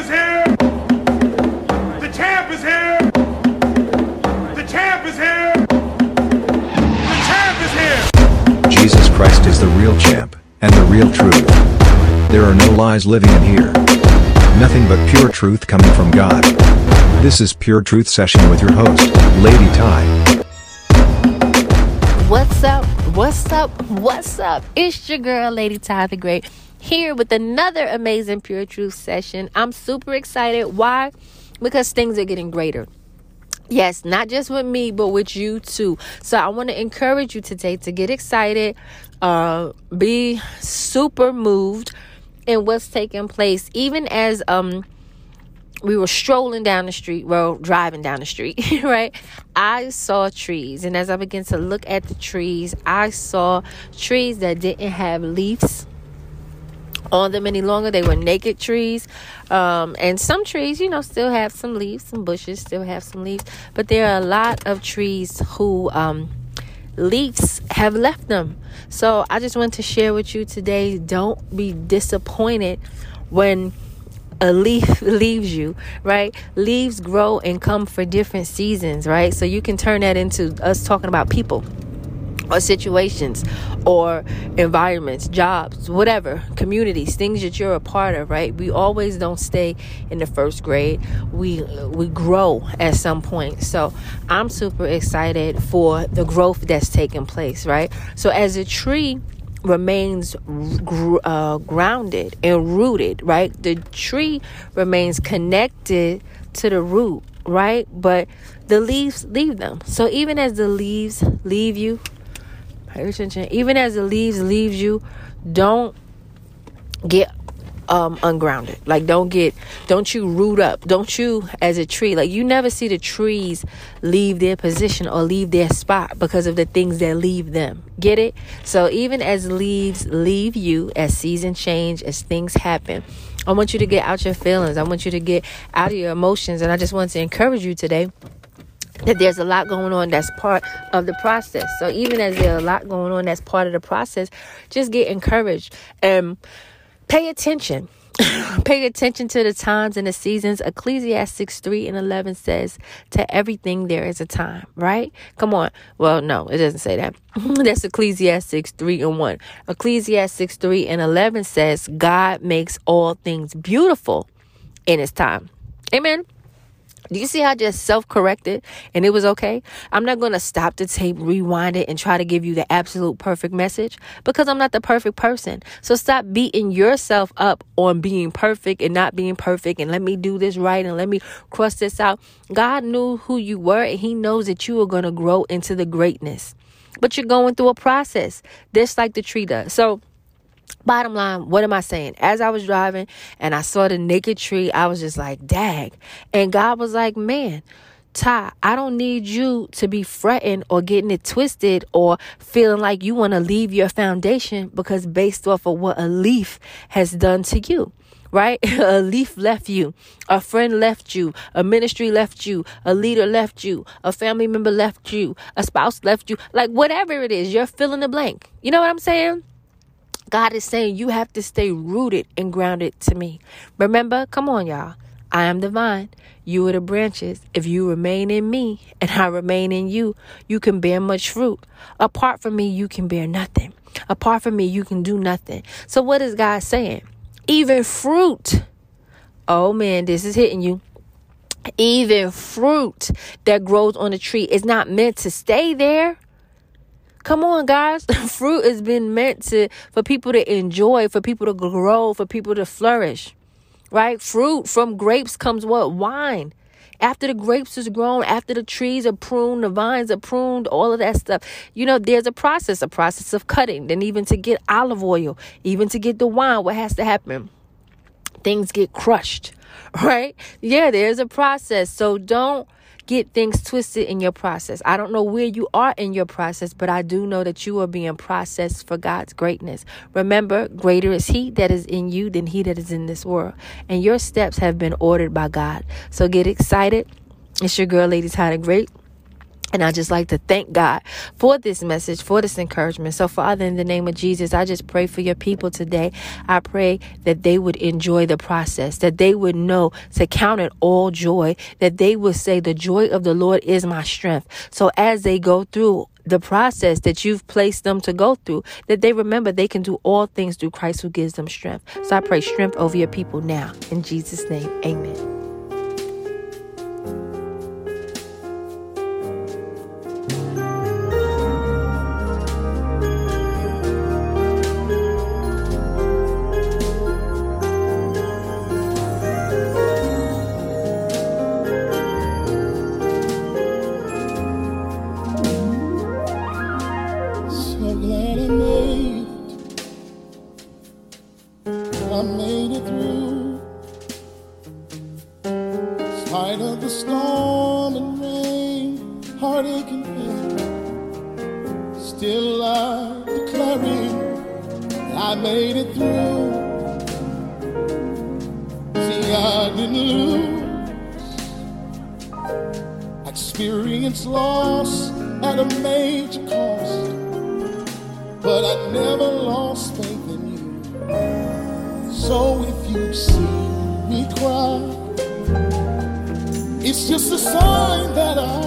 is here. The champ is here. The champ is here. The champ is here. Jesus Christ is the real champ, and the real truth. There are no lies living in here. Nothing but pure truth coming from God. This is Pure Truth Session with your host, Lady Ty. What's up? What's up? What's up? It's your girl, Lady Ty the Great, here with another amazing Pure Truth session. I'm super excited. Why? Because things are getting greater. Yes, not just with me, but with you too. So I want to encourage you today to get excited, uh, be super moved in what's taking place, even as um we were strolling down the street, well, driving down the street, right? I saw trees, and as I began to look at the trees, I saw trees that didn't have leaves on them any longer. They were naked trees. Um, and some trees, you know, still have some leaves, some bushes still have some leaves, but there are a lot of trees who um, leaves have left them. So I just want to share with you today don't be disappointed when a leaf leaves you, right? Leaves grow and come for different seasons, right? So you can turn that into us talking about people or situations or environments, jobs, whatever, communities, things that you're a part of, right? We always don't stay in the first grade. We we grow at some point. So, I'm super excited for the growth that's taking place, right? So as a tree remains uh, grounded and rooted, right? The tree remains connected to the root, right? But the leaves leave them. So even as the leaves leave you, pay attention. Even as the leaves leaves you, don't get um, ungrounded. Like don't get, don't you root up. Don't you as a tree. Like you never see the trees leave their position or leave their spot because of the things that leave them. Get it? So even as leaves leave you, as season change, as things happen, I want you to get out your feelings. I want you to get out of your emotions. And I just want to encourage you today that there's a lot going on that's part of the process. So even as there's a lot going on that's part of the process, just get encouraged and pay attention. pay attention to the times and the seasons. Ecclesiastes 3 and 11 says, To everything there is a time, right? Come on. Well, no, it doesn't say that. That's Ecclesiastes 3 and 1. Ecclesiastes 3 and 11 says, God makes all things beautiful in His time. Amen. Do you see how I just self corrected and it was okay? I'm not going to stop the tape, rewind it, and try to give you the absolute perfect message because I'm not the perfect person. So stop beating yourself up on being perfect and not being perfect and let me do this right and let me cross this out. God knew who you were and He knows that you are going to grow into the greatness. But you're going through a process, just like the tree does. So, Bottom line, what am I saying? As I was driving and I saw the naked tree, I was just like, dag. And God was like, man, Ty, I don't need you to be fretting or getting it twisted or feeling like you want to leave your foundation because based off of what a leaf has done to you right? a leaf left you, a friend left you, a ministry left you, a leader left you, a family member left you, a spouse left you, like whatever it is, you're filling the blank. You know what I'm saying? God is saying you have to stay rooted and grounded to me. Remember, come on, y'all. I am the vine. You are the branches. If you remain in me and I remain in you, you can bear much fruit. Apart from me, you can bear nothing. Apart from me, you can do nothing. So, what is God saying? Even fruit. Oh man, this is hitting you. Even fruit that grows on a tree is not meant to stay there. Come on, guys. Fruit has been meant to for people to enjoy, for people to grow, for people to flourish. Right? Fruit from grapes comes what? Wine. After the grapes is grown, after the trees are pruned, the vines are pruned, all of that stuff. You know, there's a process, a process of cutting. Then even to get olive oil, even to get the wine, what has to happen? Things get crushed, right? Yeah, there's a process. So don't get things twisted in your process. I don't know where you are in your process, but I do know that you are being processed for God's greatness. Remember, greater is He that is in you than He that is in this world. And your steps have been ordered by God. So get excited. It's your girl, Lady Ty the Great. And I just like to thank God for this message, for this encouragement. So, Father, in the name of Jesus, I just pray for your people today. I pray that they would enjoy the process, that they would know to count it all joy, that they would say, The joy of the Lord is my strength. So, as they go through the process that you've placed them to go through, that they remember they can do all things through Christ who gives them strength. So, I pray strength over your people now. In Jesus' name, amen. You see me cry, it's just a sign that I,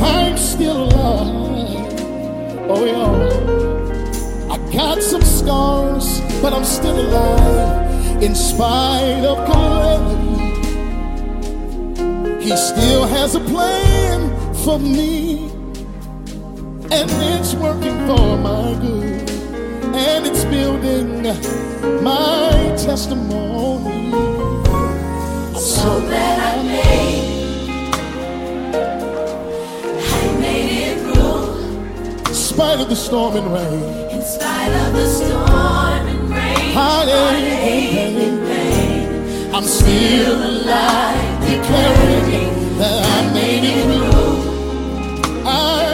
I'm still alive. Oh yeah, I got some scars, but I'm still alive in spite of calamity. He still has a plan for me and it's working for my and it's building my testimony. I'm so glad I made, I made it through in spite of the storm and rain, in spite of the storm and rain. heartache and pain. I'm still alive, declaring that I made it through. I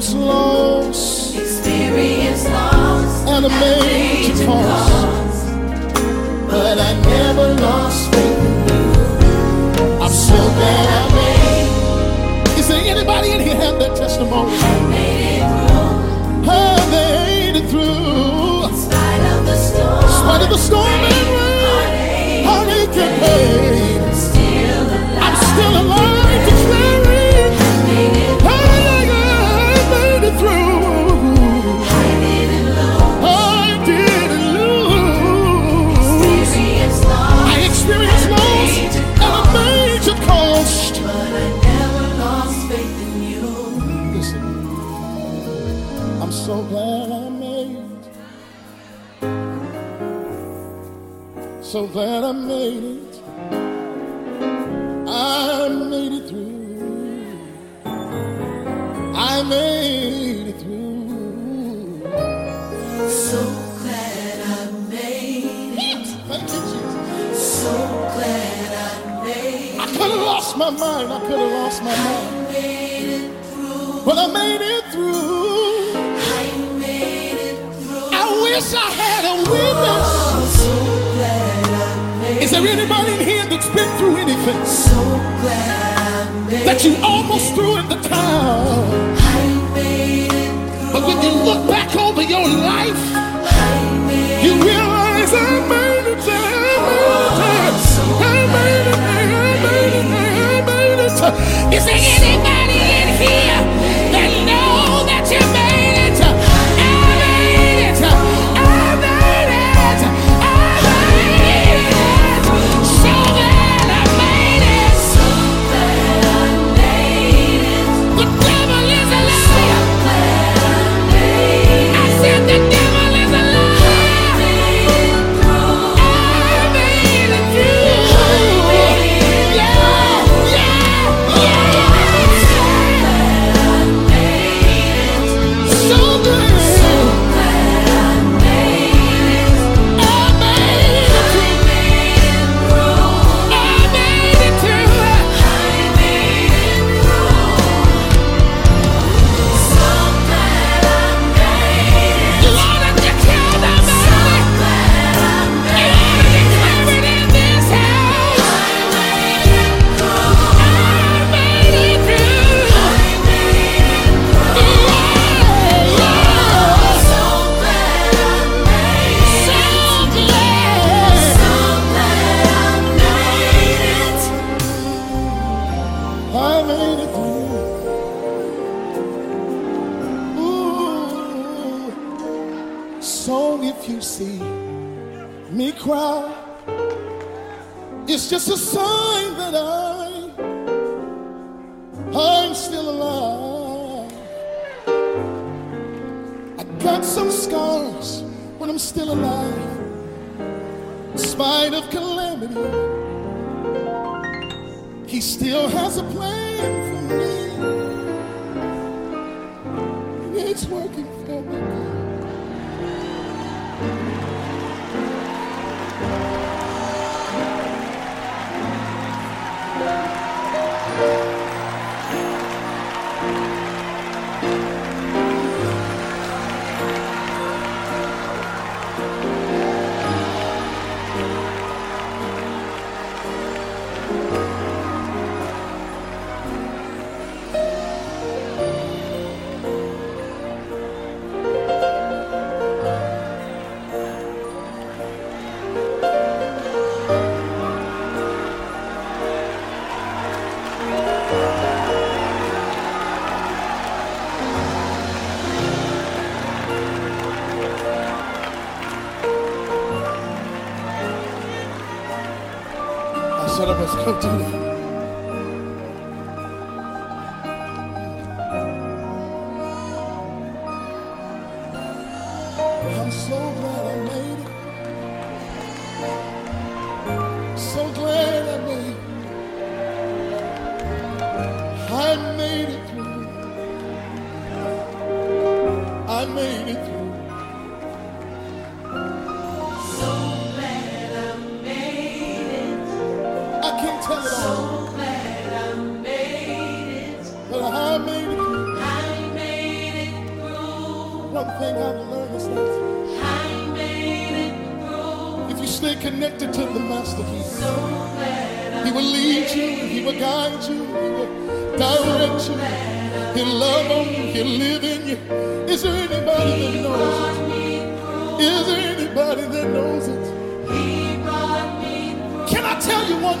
experience loss experience loss, at a major cost. but I never lost faith in you. I'm so glad I made. Is there anybody in here have that testimony? Made it through I made it through. in spite of the storm. In spite of the storm So glad I made it. I made it through. I made it through. So glad I made it. Thank you, Jesus. So glad I made it. I could have lost my mind. I could have lost my mind. I made it through. But I made it through. I made it through. I wish I had a witness. Is there anybody in here that's been through anything? So glad that you almost threw in the towel. I made it through. But when you look back over your life, you realize I made it, I made it, I made it, I made it, I made it. Is there anybody in here still alive. I got some scars, but I'm still alive. In spite of calamity, He still has a plan for me. And It's working for me. I said I must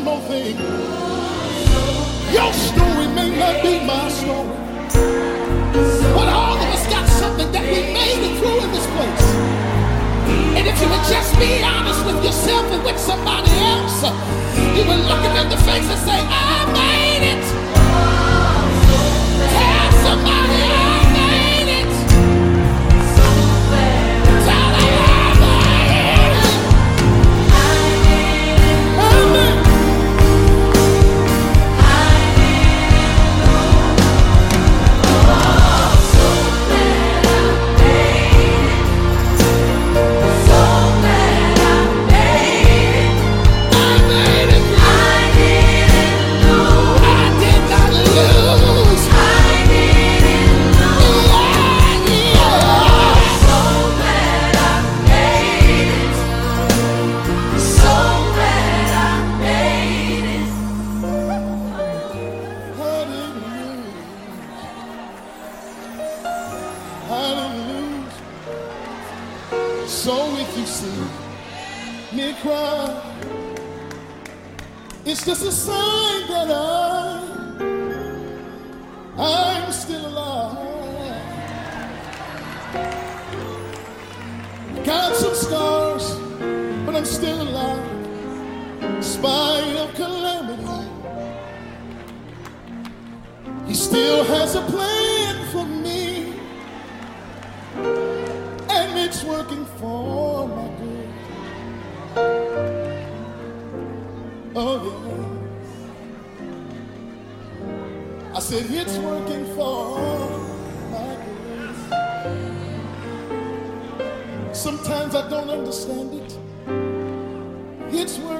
one more thing? Your story may not be my story, but all of us got something that we made it through in this place. And if you would just be honest with yourself and with somebody else, you would look them in the face and say, I made it. Tell somebody I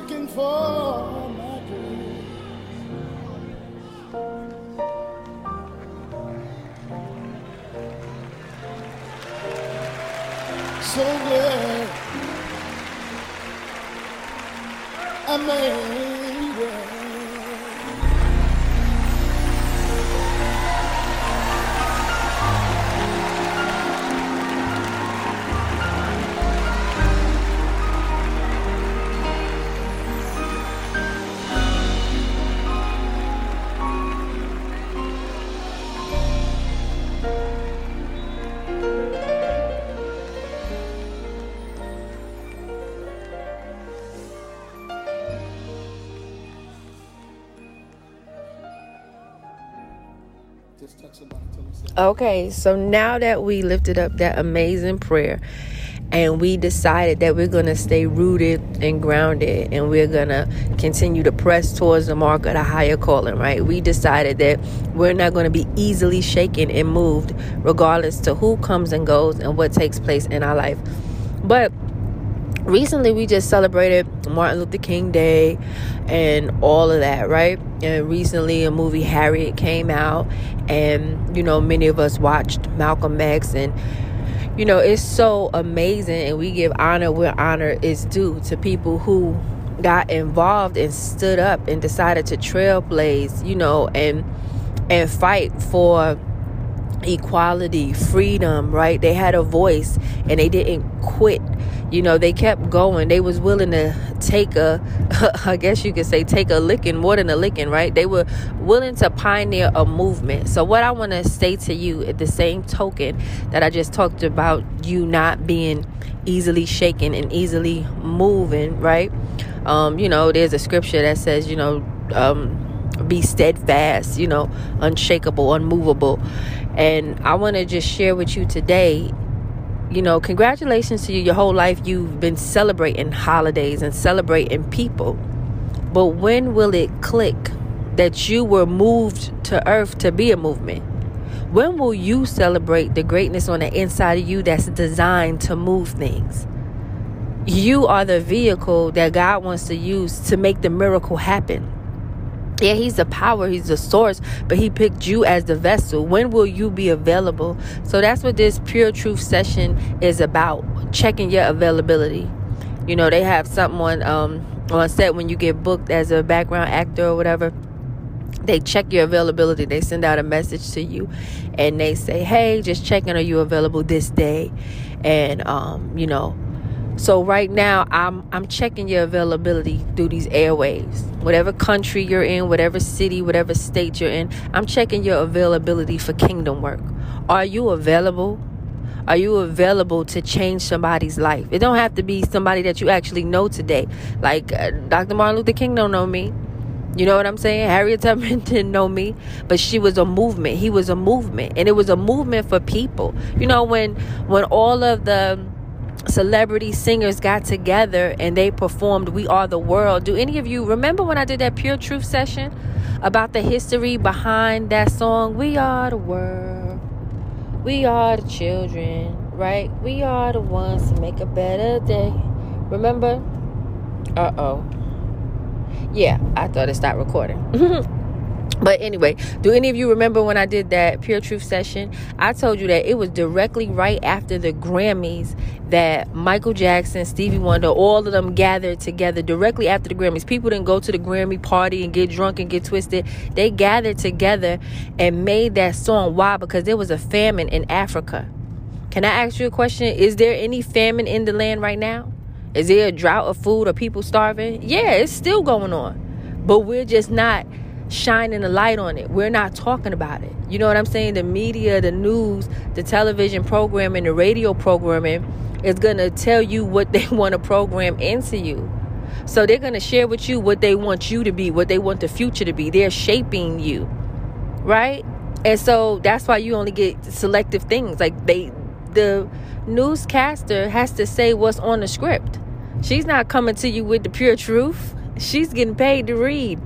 It's working for my good. so glad I made Okay, so now that we lifted up that amazing prayer and we decided that we're going to stay rooted and grounded and we're going to continue to press towards the mark of the higher calling, right? We decided that we're not going to be easily shaken and moved regardless to who comes and goes and what takes place in our life. But recently we just celebrated Martin Luther King Day and all of that, right? And recently a movie Harriet came out. And you know many of us watched Malcolm X. And you know it's so amazing. And we give honor where honor is due to people who got involved and stood up and decided to trailblaze, you know, and and fight for equality, freedom, right? They had a voice and they didn't quit. You know, they kept going. They was willing to take a I guess you could say take a licking, more than a licking, right? They were willing to pioneer a movement. So what I want to say to you at the same token that I just talked about you not being easily shaken and easily moving, right? Um, you know, there's a scripture that says, you know, um be steadfast, you know, unshakable, unmovable. And I want to just share with you today, you know, congratulations to you. Your whole life you've been celebrating holidays and celebrating people. But when will it click that you were moved to earth to be a movement? When will you celebrate the greatness on the inside of you that's designed to move things? You are the vehicle that God wants to use to make the miracle happen. Yeah, he's the power, he's the source, but he picked you as the vessel. When will you be available? So that's what this pure truth session is about checking your availability. You know, they have someone on, um, on set when you get booked as a background actor or whatever. They check your availability. They send out a message to you and they say, Hey, just checking, are you available this day? And, um, you know, so right now I'm I'm checking your availability through these airwaves. Whatever country you're in, whatever city, whatever state you're in, I'm checking your availability for kingdom work. Are you available? Are you available to change somebody's life? It don't have to be somebody that you actually know today. Like uh, Dr. Martin Luther King don't know me. You know what I'm saying? Harriet Tubman didn't know me, but she was a movement. He was a movement, and it was a movement for people. You know when when all of the celebrity singers got together and they performed We Are the World. Do any of you remember when I did that Pure Truth session about the history behind that song? We are the world. We are the children, right? We are the ones to make a better day. Remember? Uh oh. Yeah, I thought it stopped recording. But anyway, do any of you remember when I did that Pure Truth session? I told you that it was directly right after the Grammys that Michael Jackson, Stevie Wonder, all of them gathered together directly after the Grammys. People didn't go to the Grammy party and get drunk and get twisted. They gathered together and made that song. Why? Because there was a famine in Africa. Can I ask you a question? Is there any famine in the land right now? Is there a drought of food or people starving? Yeah, it's still going on. But we're just not shining a light on it. We're not talking about it. You know what I'm saying? The media, the news, the television programming, the radio programming is going to tell you what they want to program into you. So they're going to share with you what they want you to be, what they want the future to be. They're shaping you. Right? And so that's why you only get selective things. Like they the newscaster has to say what's on the script. She's not coming to you with the pure truth. She's getting paid to read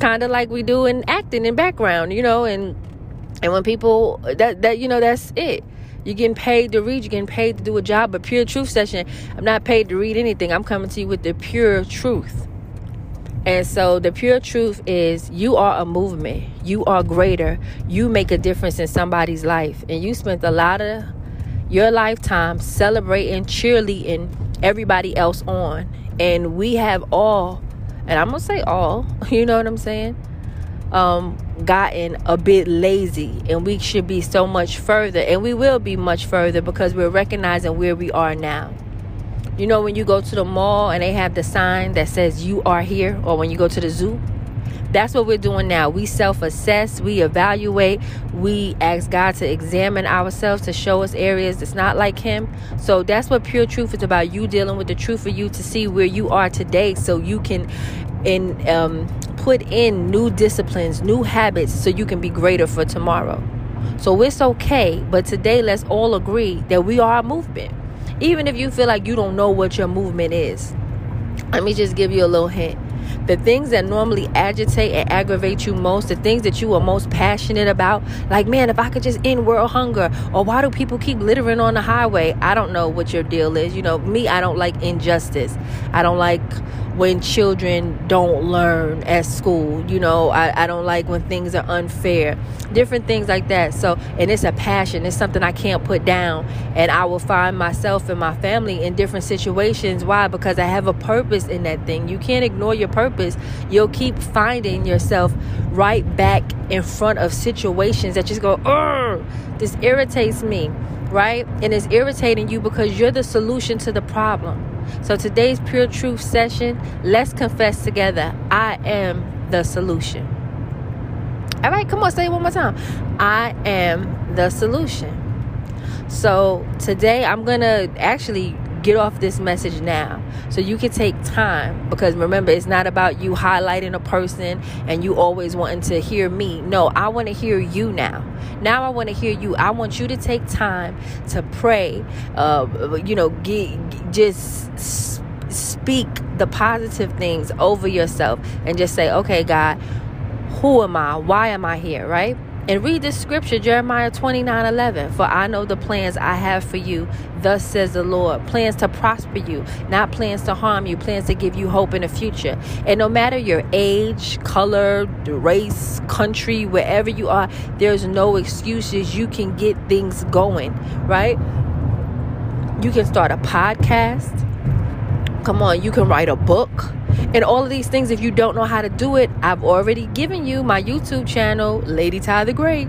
kind of like we do in acting in background, you know, and and when people that that you know that's it. You're getting paid to read. You're getting paid to do a job. But pure truth session, I'm not paid to read anything. I'm coming to you with the pure truth. And so the pure truth is you are a movement. You are greater. You make a difference in somebody's life. And you spent a lot of your lifetime celebrating, cheerleading everybody else on. And we have all and I'm gonna say all, you know what I'm saying? Um, gotten a bit lazy, and we should be so much further, and we will be much further because we're recognizing where we are now. You know, when you go to the mall and they have the sign that says you are here, or when you go to the zoo, that's what we're doing now. We self assess, we evaluate, we ask God to examine ourselves to show us areas that's not like Him. So that's what pure truth is about. You dealing with the truth for you to see where you are today so you can and um, put in new disciplines, new habits so you can be greater for tomorrow. So it's okay. But today, let's all agree that we are a movement. Even if you feel like you don't know what your movement is, let me just give you a little hint. The things that normally agitate and aggravate you most, the things that you are most passionate about, like, man, if I could just end world hunger, or why do people keep littering on the highway? I don't know what your deal is. You know, me, I don't like injustice. I don't like when children don't learn at school. You know, I, I don't like when things are unfair. Different things like that. So, and it's a passion. It's something I can't put down. And I will find myself and my family in different situations. Why? Because I have a purpose in that thing. You can't ignore your purpose. You'll keep finding yourself right back in front of situations that just go, Ugh, this irritates me, right? And it's irritating you because you're the solution to the problem. So today's pure truth session, let's confess together. I am the solution. All right, come on, say it one more time. I am the solution. So today I'm going to actually get off this message now. So you can take time because remember it's not about you highlighting a person and you always wanting to hear me. No i want to hear you now. Now i want to hear you. I want you to take time to pray uh, you know get, just speak the positive things over yourself and just say okay god who am i? Why am i here? Right and read this scripture, Jeremiah 29 11. For I know the plans I have for you, thus says the Lord. Plans to prosper you, not plans to harm you, plans to give you hope in the future. And no matter your age, color, race, country, wherever you are, there's no excuses. You can get things going, right? You can start a podcast. Come on, you can write a book. And all of these things, if you don't know how to do it, I've already given you my YouTube channel, Lady Ty the Great,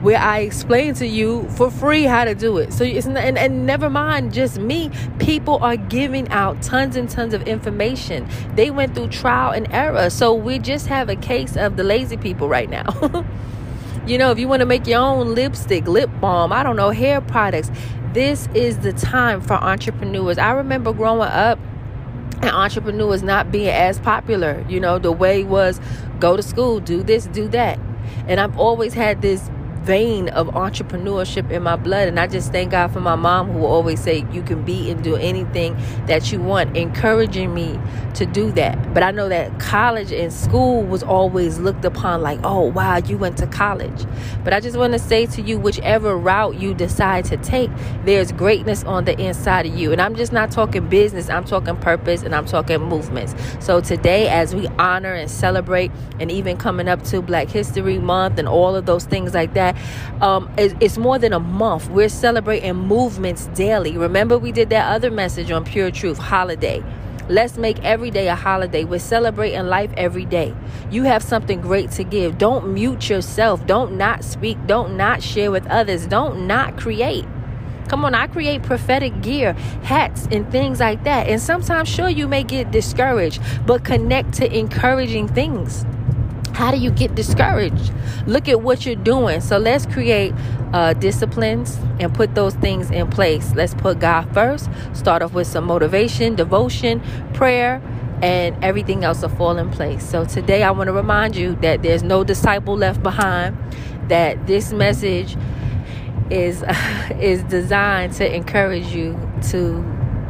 where I explain to you for free how to do it. So it's not, and, and never mind just me. People are giving out tons and tons of information. They went through trial and error. So we just have a case of the lazy people right now. you know, if you want to make your own lipstick, lip balm, I don't know, hair products, this is the time for entrepreneurs. I remember growing up and entrepreneurs not being as popular. You know, the way was go to school, do this, do that. And I've always had this vein of entrepreneurship in my blood. And I just thank God for my mom who will always say you can be and do anything that you want encouraging me to do that. But I know that college and school was always looked upon like oh wow you went to college. But I just want to say to you whichever route you decide to take there's greatness on the inside of you. And I'm just not talking business I'm talking purpose and I'm talking movements. So today as we honor and celebrate and even coming up to Black History Month and all of those things like that um, it's, it's more than a month. We're celebrating movements daily. Remember, we did that other message on Pure Truth holiday. Let's make every day a holiday. We're celebrating life every day. You have something great to give. Don't mute yourself. Don't not speak. Don't not share with others. Don't not create. Come on, I create prophetic gear, hats, and things like that. And sometimes, sure, you may get discouraged, but connect to encouraging things. How do you get discouraged? Look at what you're doing. So let's create uh, disciplines and put those things in place. Let's put God first. Start off with some motivation, devotion, prayer, and everything else will fall in place. So today I want to remind you that there's no disciple left behind, that this message is is designed to encourage you to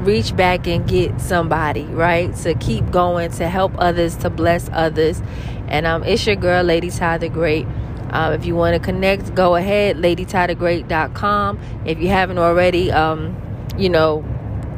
reach back and get somebody, right? To keep going, to help others, to bless others. And um, it's your girl, Lady Ty the Great. Um, if you want to connect, go ahead, ladytythegreat.com. If you haven't already, um, you know,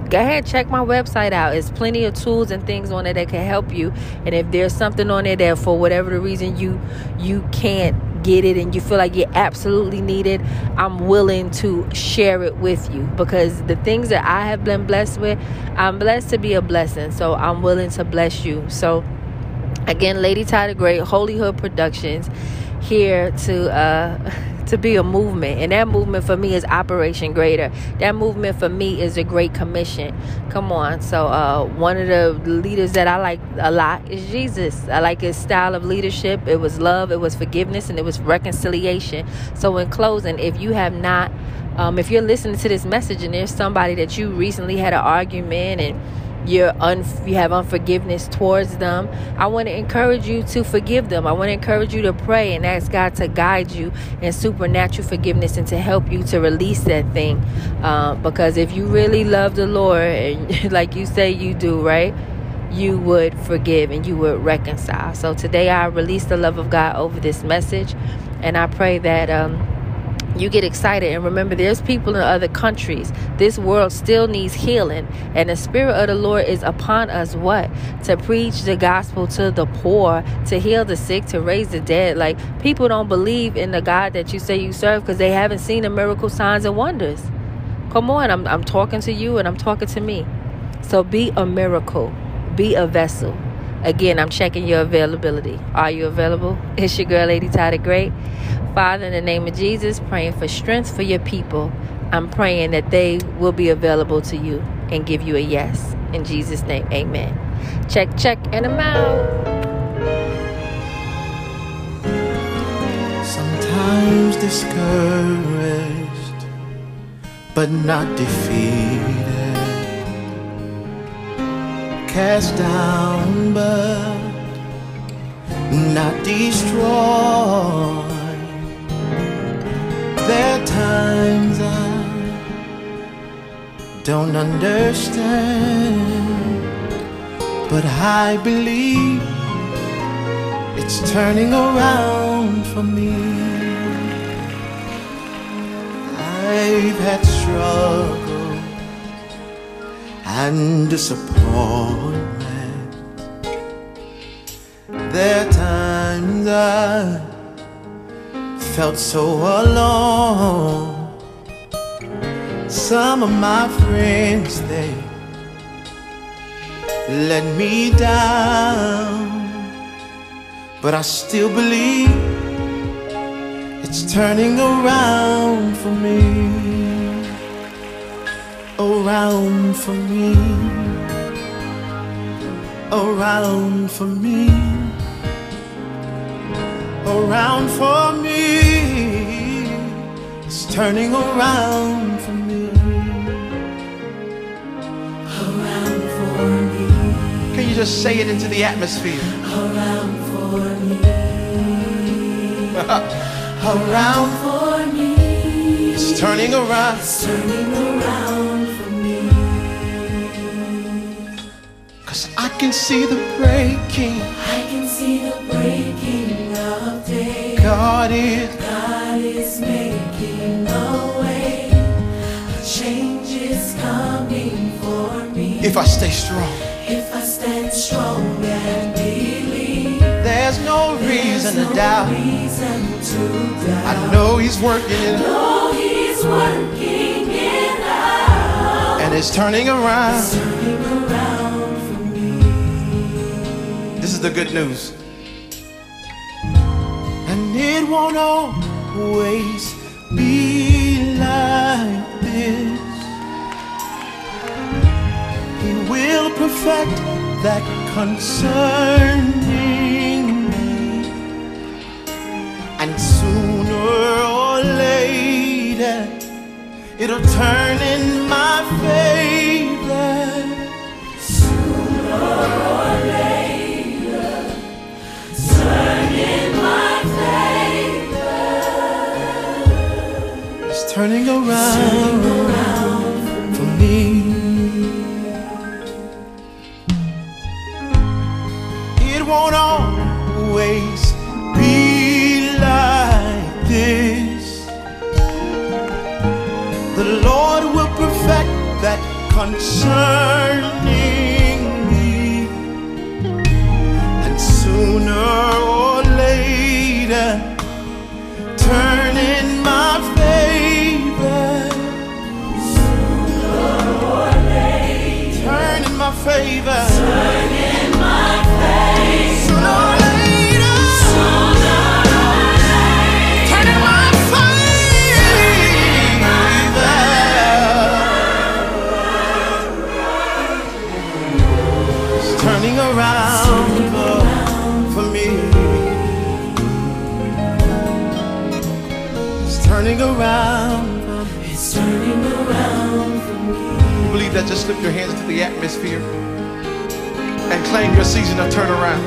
go ahead check my website out there's plenty of tools and things on it that can help you and if there's something on there that for whatever the reason you you can't get it and you feel like you absolutely need it i'm willing to share it with you. Because the things that i have been blessed with i'm blessed to be a blessing. So i'm willing to bless you. So again lady ty the great holyhood productions here to uh to be a movement. And that movement for me is operation greater. That movement for me is a great commission. Come on. So uh one of the leaders that i like a lot is jesus. I like his style of leadership. It was love it was forgiveness and it was reconciliation. So in closing if you have not um, if you're listening to this message and there's somebody that you recently had an argument and you're un- you have unforgiveness towards them, I want to encourage you to forgive them. I want to encourage you to pray and ask God to guide you in supernatural forgiveness and to help you to release that thing. Um, because if you really love the Lord, and like you say you do, right? You would forgive and you would reconcile. So today I release the love of God over this message, and I pray that. Um, you get excited and remember there's people in other countries. This world still needs healing and the spirit of the lord is upon us what? To preach the gospel to the poor to heal the sick to raise the dead. Like people don't believe in the god that you say you serve because they haven't seen the miracle signs and wonders. Come on I'm, I'm talking to you and i'm talking to me. So be a miracle. Be a vessel. Again i'm checking your availability. Are you available? It's your girl lady Ty the great Father, in the name of Jesus, praying for strength for your people. I'm praying that they will be available to you and give you a yes. In Jesus' name, amen. Check, check, and I'm out. Sometimes discouraged, but not defeated. Cast down, but not destroyed. There are times I don't understand, but I believe it's turning around for me. I've had struggle and disappointment. There are times I felt so alone. Some of my friends, they let me down. But I still believe it's turning around for me. Around for me. Around for me around for me. Turning around for me. Around for me, Can you just say it into the atmosphere? around for me, Around, for me. it's turning around. It's Turning around for me. Cause I can see the breaking. I can see the breaking of day. God is, God is making I stay strong. If I stand strong and believe, There's no reason to no doubt. reason to doubt. I know He's working it know He's working it out, and it's turning around. turning around for me. This is the good news. And it won't always be like this. Will perfect that concerning me. And sooner or later, it'll turn in my favor. Sooner or Turning It's turning around, for me. Concerning me. And sooner or later, turn in my favor. In my favor. Turn in my that, just slip your hands into the atmosphere and claim your season of turnaround.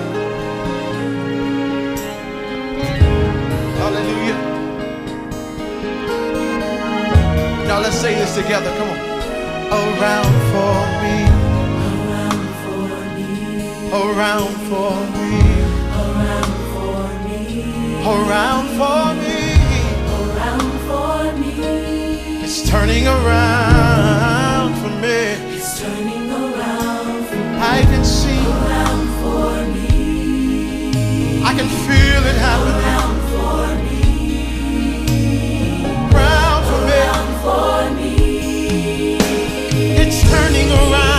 Hallelujah. Now let's say this together. Come on. Around for me. Around for me. Around for me. Around for me. It's turning around for me. I can see. I can feel it happening. Around for me. It's turning around,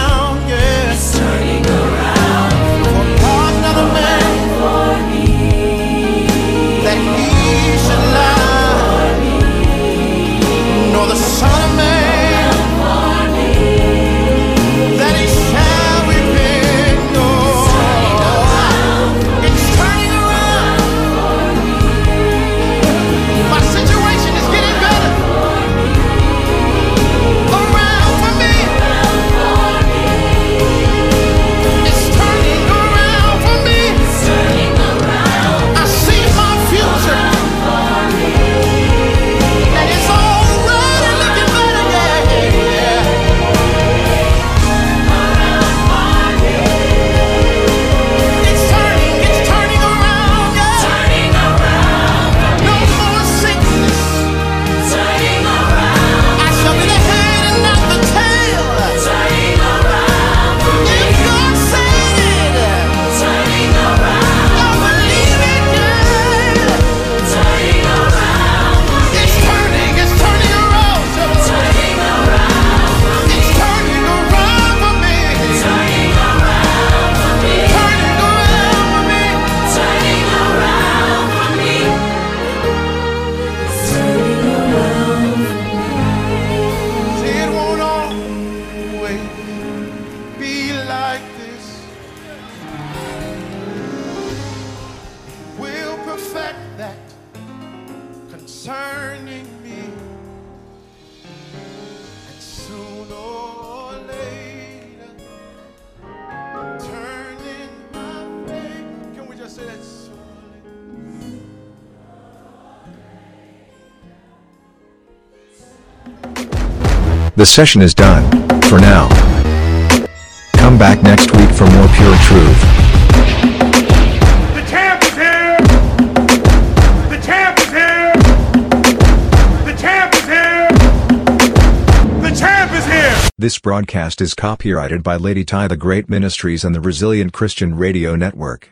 The session is done, for now. Come back next week for more pure truth. The champ is here! The champ is here! The champ is here! The champ is here! This broadcast is copyrighted by Lady Ty the Great Ministries and the Resilient Christian Radio Network.